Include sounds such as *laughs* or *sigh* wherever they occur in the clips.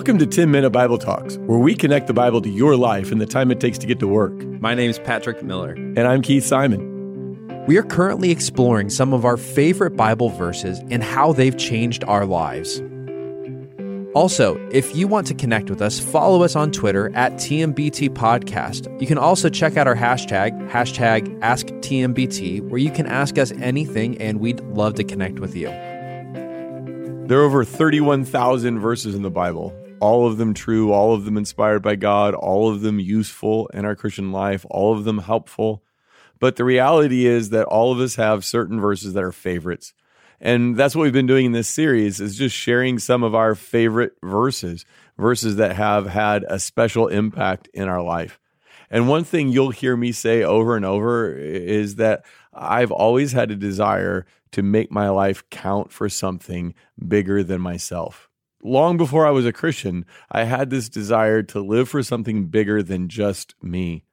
Welcome to 10 Minute Bible Talks, where we connect the Bible to your life and the time it takes to get to work. My name is Patrick Miller. And I'm Keith Simon. We are currently exploring some of our favorite Bible verses and how they've changed our lives. Also, if you want to connect with us, follow us on Twitter at TMBT Podcast. You can also check out our hashtag, hashtag AskTMBT, where you can ask us anything and we'd love to connect with you. There are over 31,000 verses in the Bible, all of them true, all of them inspired by God, all of them useful in our Christian life, all of them helpful. But the reality is that all of us have certain verses that are favorites. And that's what we've been doing in this series is just sharing some of our favorite verses, verses that have had a special impact in our life. And one thing you'll hear me say over and over is that I've always had a desire to make my life count for something bigger than myself. Long before I was a Christian, I had this desire to live for something bigger than just me.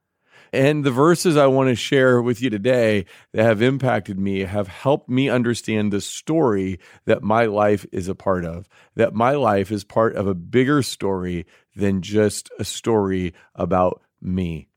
And the verses I want to share with you today that have impacted me have helped me understand the story that my life is a part of, that my life is part of a bigger story than just a story about me.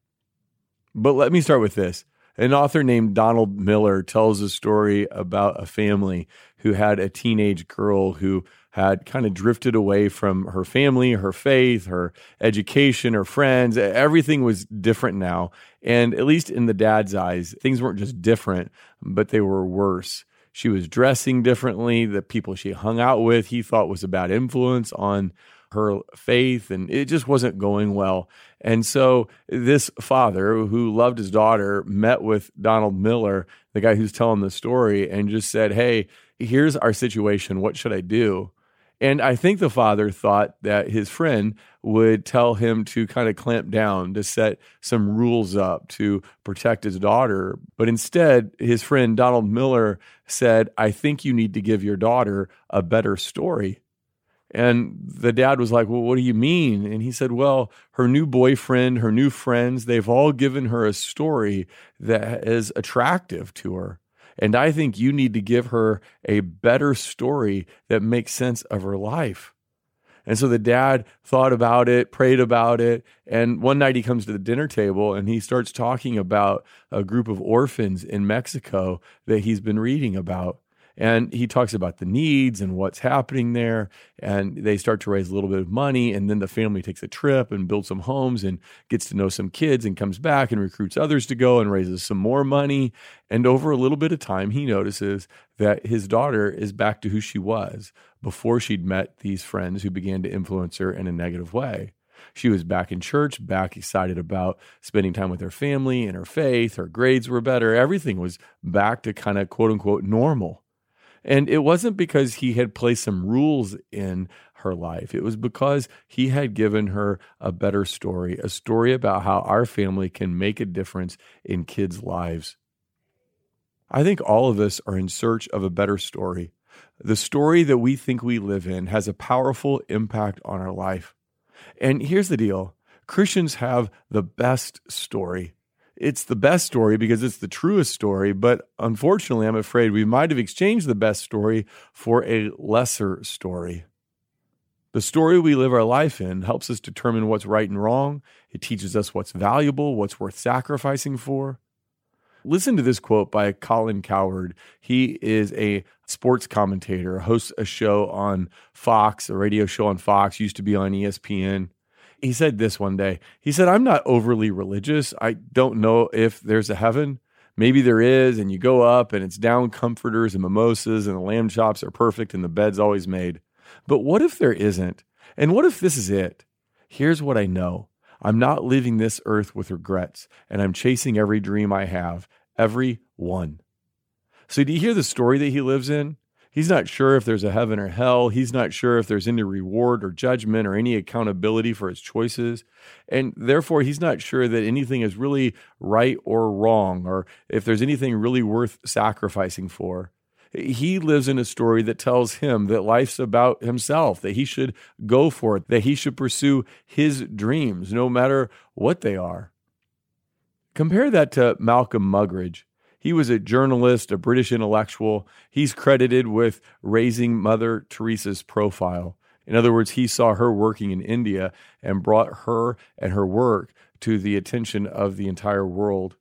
But let me start with this. An author named Donald Miller tells a story about a family who had a teenage girl who had kind of drifted away from her family, her faith, her education, her friends. Everything was different now. And at least in the dad's eyes, things weren't just different, but they were worse. She was dressing differently. The people she hung out with, he thought was a bad influence on her faith, and it just wasn't going well. And so this father who loved his daughter met with Donald Miller, the guy who's telling the story, and just said, Hey, here's our situation. What should I do? And I think the father thought that his friend would tell him to kind of clamp down, to set some rules up to protect his daughter. But instead, his friend Donald Miller said, I think you need to give your daughter a better story. And the dad was like, Well, what do you mean? And he said, Well, her new boyfriend, her new friends, they've all given her a story that is attractive to her. And I think you need to give her a better story that makes sense of her life. And so the dad thought about it, prayed about it. And one night he comes to the dinner table and he starts talking about a group of orphans in Mexico that he's been reading about. And he talks about the needs and what's happening there. And they start to raise a little bit of money. And then the family takes a trip and builds some homes and gets to know some kids and comes back and recruits others to go and raises some more money. And over a little bit of time, he notices that his daughter is back to who she was before she'd met these friends who began to influence her in a negative way. She was back in church, back excited about spending time with her family and her faith. Her grades were better. Everything was back to kind of quote unquote normal. And it wasn't because he had placed some rules in her life. It was because he had given her a better story, a story about how our family can make a difference in kids' lives. I think all of us are in search of a better story. The story that we think we live in has a powerful impact on our life. And here's the deal Christians have the best story it's the best story because it's the truest story. But unfortunately, I'm afraid we might have exchanged the best story for a lesser story. The story we live our life in helps us determine what's right and wrong. It teaches us what's valuable, what's worth sacrificing for. Listen to this quote by Colin Cowherd. He is a sports commentator, hosts a show on Fox, a radio show on Fox, used to be on ESPN he said this one day. He said, I'm not overly religious. I don't know if there's a heaven. Maybe there is, and you go up and it's down comforters and mimosas and the lamb chops are perfect and the bed's always made. But what if there isn't? And what if this is it? Here's what I know I'm not leaving this earth with regrets, and I'm chasing every dream I have, every one. So, do you hear the story that he lives in? He's not sure if there's a heaven or hell. He's not sure if there's any reward or judgment or any accountability for his choices. And therefore, he's not sure that anything is really right or wrong or if there's anything really worth sacrificing for. He lives in a story that tells him that life's about himself, that he should go for it, that he should pursue his dreams, no matter what they are. Compare that to Malcolm Muggeridge. He was a journalist, a British intellectual. He's credited with raising Mother Teresa's profile. In other words, he saw her working in India and brought her and her work to the attention of the entire world.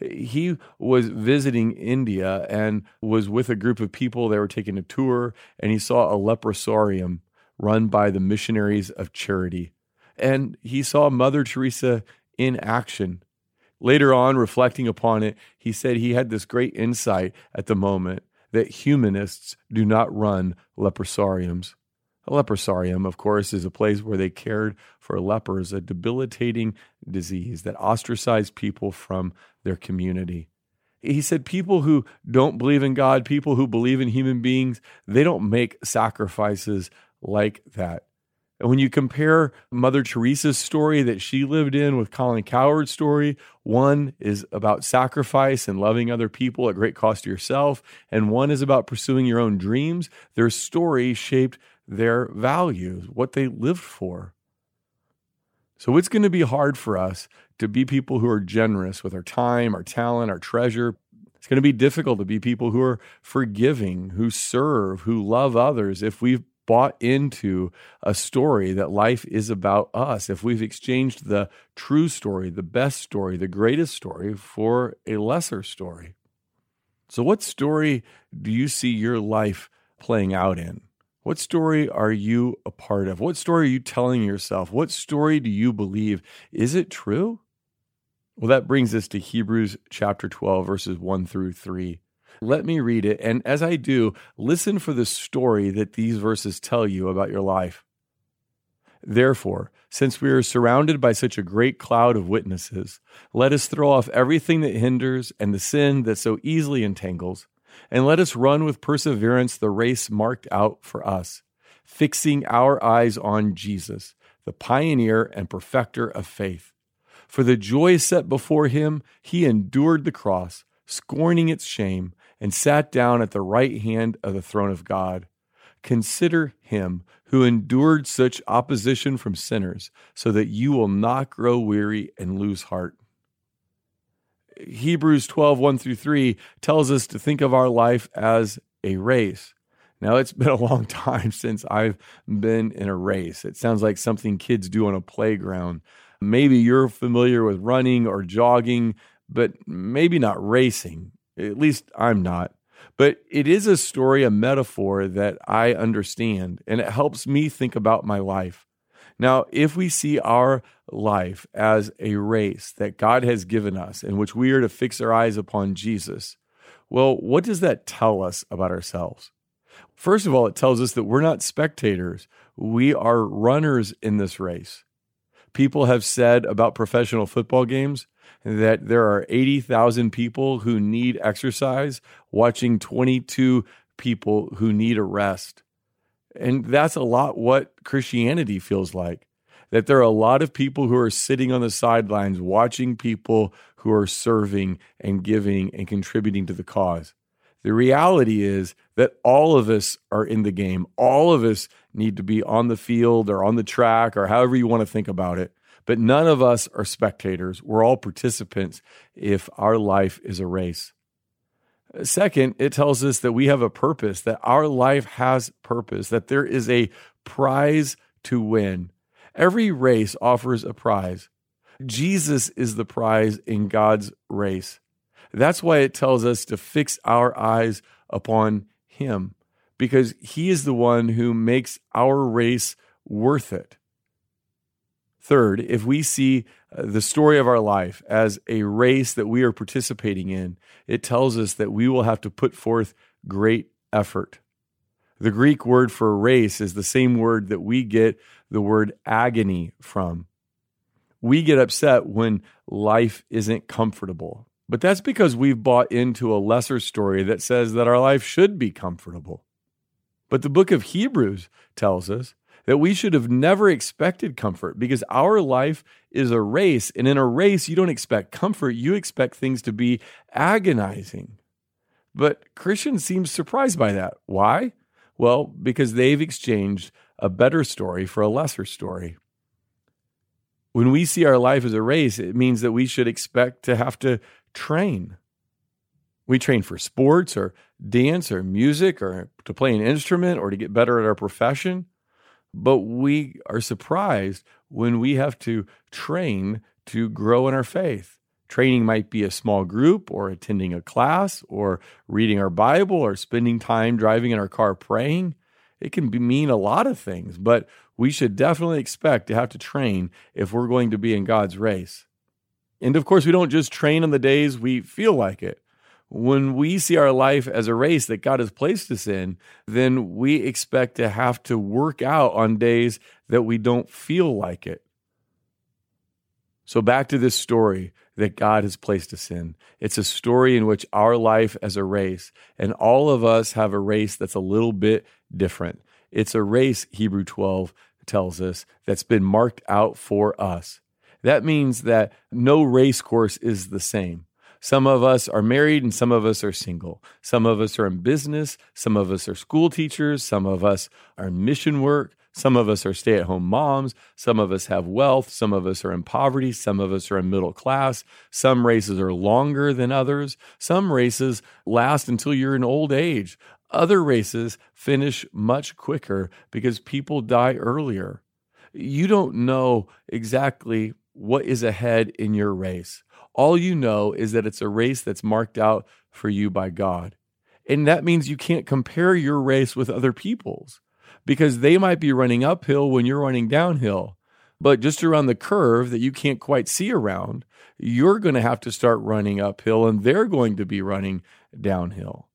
He was visiting India and was with a group of people. They were taking a tour, and he saw a leprosarium run by the missionaries of charity. And he saw Mother Teresa in action. Later on, reflecting upon it, he said he had this great insight at the moment that humanists do not run leprosariums. A leprosarium, of course, is a place where they cared for lepers, a debilitating disease that ostracized people from their community. He said people who don't believe in God, people who believe in human beings, they don't make sacrifices like that. And when you compare Mother Teresa's story that she lived in with Colin Cowherd's story, one is about sacrifice and loving other people at great cost to yourself, and one is about pursuing your own dreams. Their story shaped their values, what they lived for. So it's going to be hard for us to be people who are generous with our time, our talent, our treasure. It's going to be difficult to be people who are forgiving, who serve, who love others if we've bought into a story that life is about us, if we've exchanged the true story, the best story, the greatest story for a lesser story. So, what story do you see your life playing out in? What story are you a part of? What story are you telling yourself? What story do you believe? Is it true? Well, that brings us to Hebrews chapter 12, verses 1 through 3. Let me read it. And as I do, listen for the story that these verses tell you about your life. Therefore, since we are surrounded by such a great cloud of witnesses, let us throw off everything that hinders and the sin that so easily entangles, and let us run with perseverance the race marked out for us, fixing our eyes on Jesus, the pioneer and perfecter of faith. For the joy set before him, he endured the cross, scorning its shame and sat down at the right hand of the throne of God. Consider him who endured such opposition from sinners, so that you will not grow weary and lose heart. Hebrews 12, 1 through 3 tells us to think of our life as a race. Now, it's been a long *laughs* time since I've been in a race. It sounds like something kids do on a playground. Maybe you're familiar with running or jogging, but maybe not racing. At least I'm not. But it is a story, a metaphor that I understand, and it helps me think about my life. Now, if we see our life as a race that God has given us, in which we are to fix our eyes upon Jesus, well, what does that tell us about ourselves? First of all, it tells us that we're not spectators, we are runners in this race. People have said about professional football games that there are 80,000 people who need exercise watching 22 people who need a rest. And that's a lot what Christianity feels like. That there are a lot of people who are sitting on the sidelines watching people who are serving and giving and contributing to the cause. The reality is that all of us are in the game. All of us need to be on the field or on the track or however you want to think about it. But none of us are spectators. We're all participants if our life is a race. Second, it tells us that we have a purpose, that our life has purpose, that there is a prize to win. Every race offers a prize. Jesus is the prize in God's race. That's why it tells us to fix our eyes upon Him, because He is the one who makes our race worth it. Third, if we see uh, the story of our life as a race that we are participating in, it tells us that we will have to put forth great effort. The Greek word for race is the same word that we get the word agony from. We get upset when life isn't comfortable, but that's because we've bought into a lesser story that says that our life should be comfortable. But the book of Hebrews tells us that we should have never expected comfort because our life is a race. And in a race, you don't expect comfort, you expect things to be agonizing. But Christians seem surprised by that. Why? Well, because they've exchanged a better story for a lesser story. When we see our life as a race, it means that we should expect to have to train. We train for sports or dance or music or to play an instrument or to get better at our profession. but we are surprised when we have to train to grow in our faith. Training might be a small group or attending a class or reading our Bible or spending time driving in our car praying. It can mean a lot of things, but we should definitely expect to have to train if we're going to be in God's race. And of course, we don't just train on the days we feel like it. When we see our life as a race that God has placed us in, then we expect to have to work out on days that we don't feel like it. So, back to this story that God has placed us in. It's a story in which our life as a race, and all of us have a race that's a little bit different. It's a race, Hebrew 12 tells us, that's been marked out for us. That means that no race course is the same. Some of us are married and some of us are single. Some of us are in business. Some of us are school teachers. Some of us are in mission work. Some of us are stay at home moms. Some of us have wealth. Some of us are in poverty. Some of us are in middle class. Some races are longer than others. Some races last until you're in old age. Other races finish much quicker because people die earlier. You don't know exactly what is ahead in your race. All you know is that it's a race that's marked out for you by God. And that means you can't compare your race with other people's because they might be running uphill when you're running downhill. But just around the curve that you can't quite see around, you're going to have to start running uphill and they're going to be running downhill.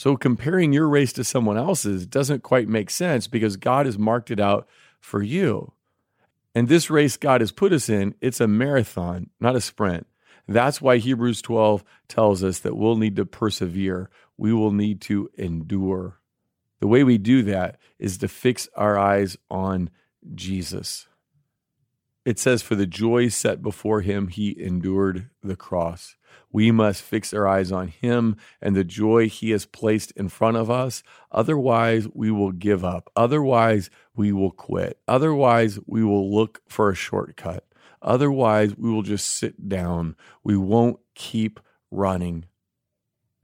So comparing your race to someone else's doesn't quite make sense because God has marked it out for you. And this race God has put us in, it's a marathon, not a sprint. That's why Hebrews 12 tells us that we'll need to persevere. We will need to endure. The way we do that is to fix our eyes on Jesus. It says, For the joy set before him, he endured the cross. We must fix our eyes on him and the joy he has placed in front of us. Otherwise, we will give up. Otherwise, we will quit. Otherwise, we will look for a shortcut. Otherwise, we will just sit down. We won't keep running.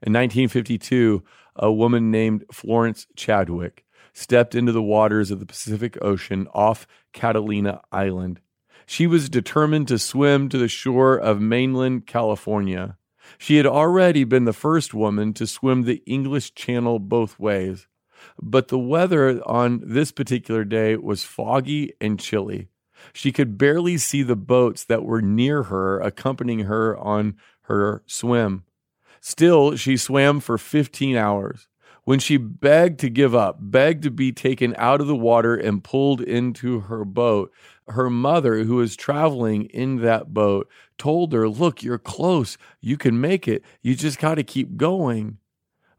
In 1952, a woman named Florence Chadwick stepped into the waters of the Pacific Ocean off Catalina Island. She was determined to swim to the shore of mainland California. She had already been the first woman to swim the English Channel both ways. But the weather on this particular day was foggy and chilly. She could barely see the boats that were near her, accompanying her on her swim. Still, she swam for 15 hours. When she begged to give up, begged to be taken out of the water and pulled into her boat, her mother, who was traveling in that boat, told her, Look, you're close. You can make it. You just got to keep going.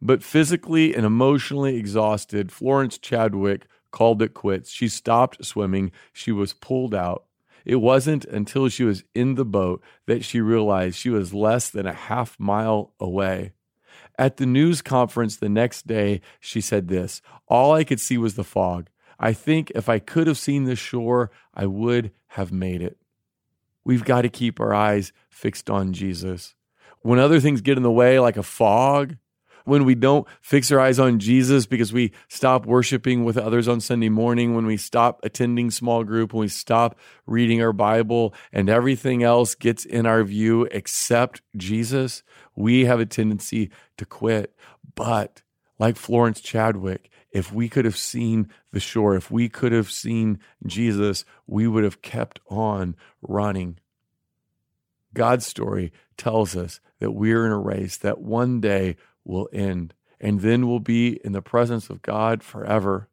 But physically and emotionally exhausted, Florence Chadwick called it quits. She stopped swimming. She was pulled out. It wasn't until she was in the boat that she realized she was less than a half mile away. At the news conference the next day, she said this All I could see was the fog. I think if I could have seen the shore, I would have made it. We've got to keep our eyes fixed on Jesus. When other things get in the way, like a fog, when we don't fix our eyes on Jesus because we stop worshiping with others on Sunday morning, when we stop attending small group, when we stop reading our Bible and everything else gets in our view except Jesus, we have a tendency to quit. But like Florence Chadwick, if we could have seen the shore, if we could have seen Jesus, we would have kept on running. God's story tells us that we're in a race that one day will end, and then we'll be in the presence of God forever.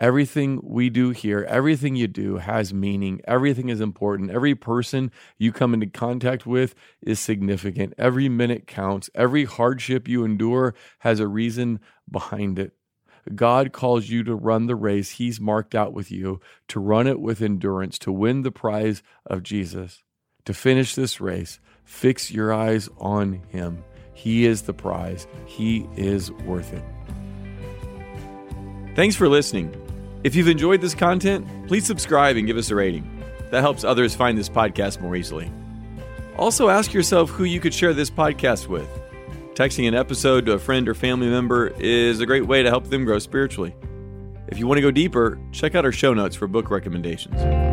Everything we do here, everything you do has meaning. Everything is important. Every person you come into contact with is significant. Every minute counts. Every hardship you endure has a reason behind it. God calls you to run the race He's marked out with you, to run it with endurance, to win the prize of Jesus. To finish this race, fix your eyes on Him. He is the prize. He is worth it. Thanks for listening. If you've enjoyed this content, please subscribe and give us a rating. That helps others find this podcast more easily. Also, ask yourself who you could share this podcast with. Texting an episode to a friend or family member is a great way to help them grow spiritually. If you want to go deeper, check out our show notes for book recommendations.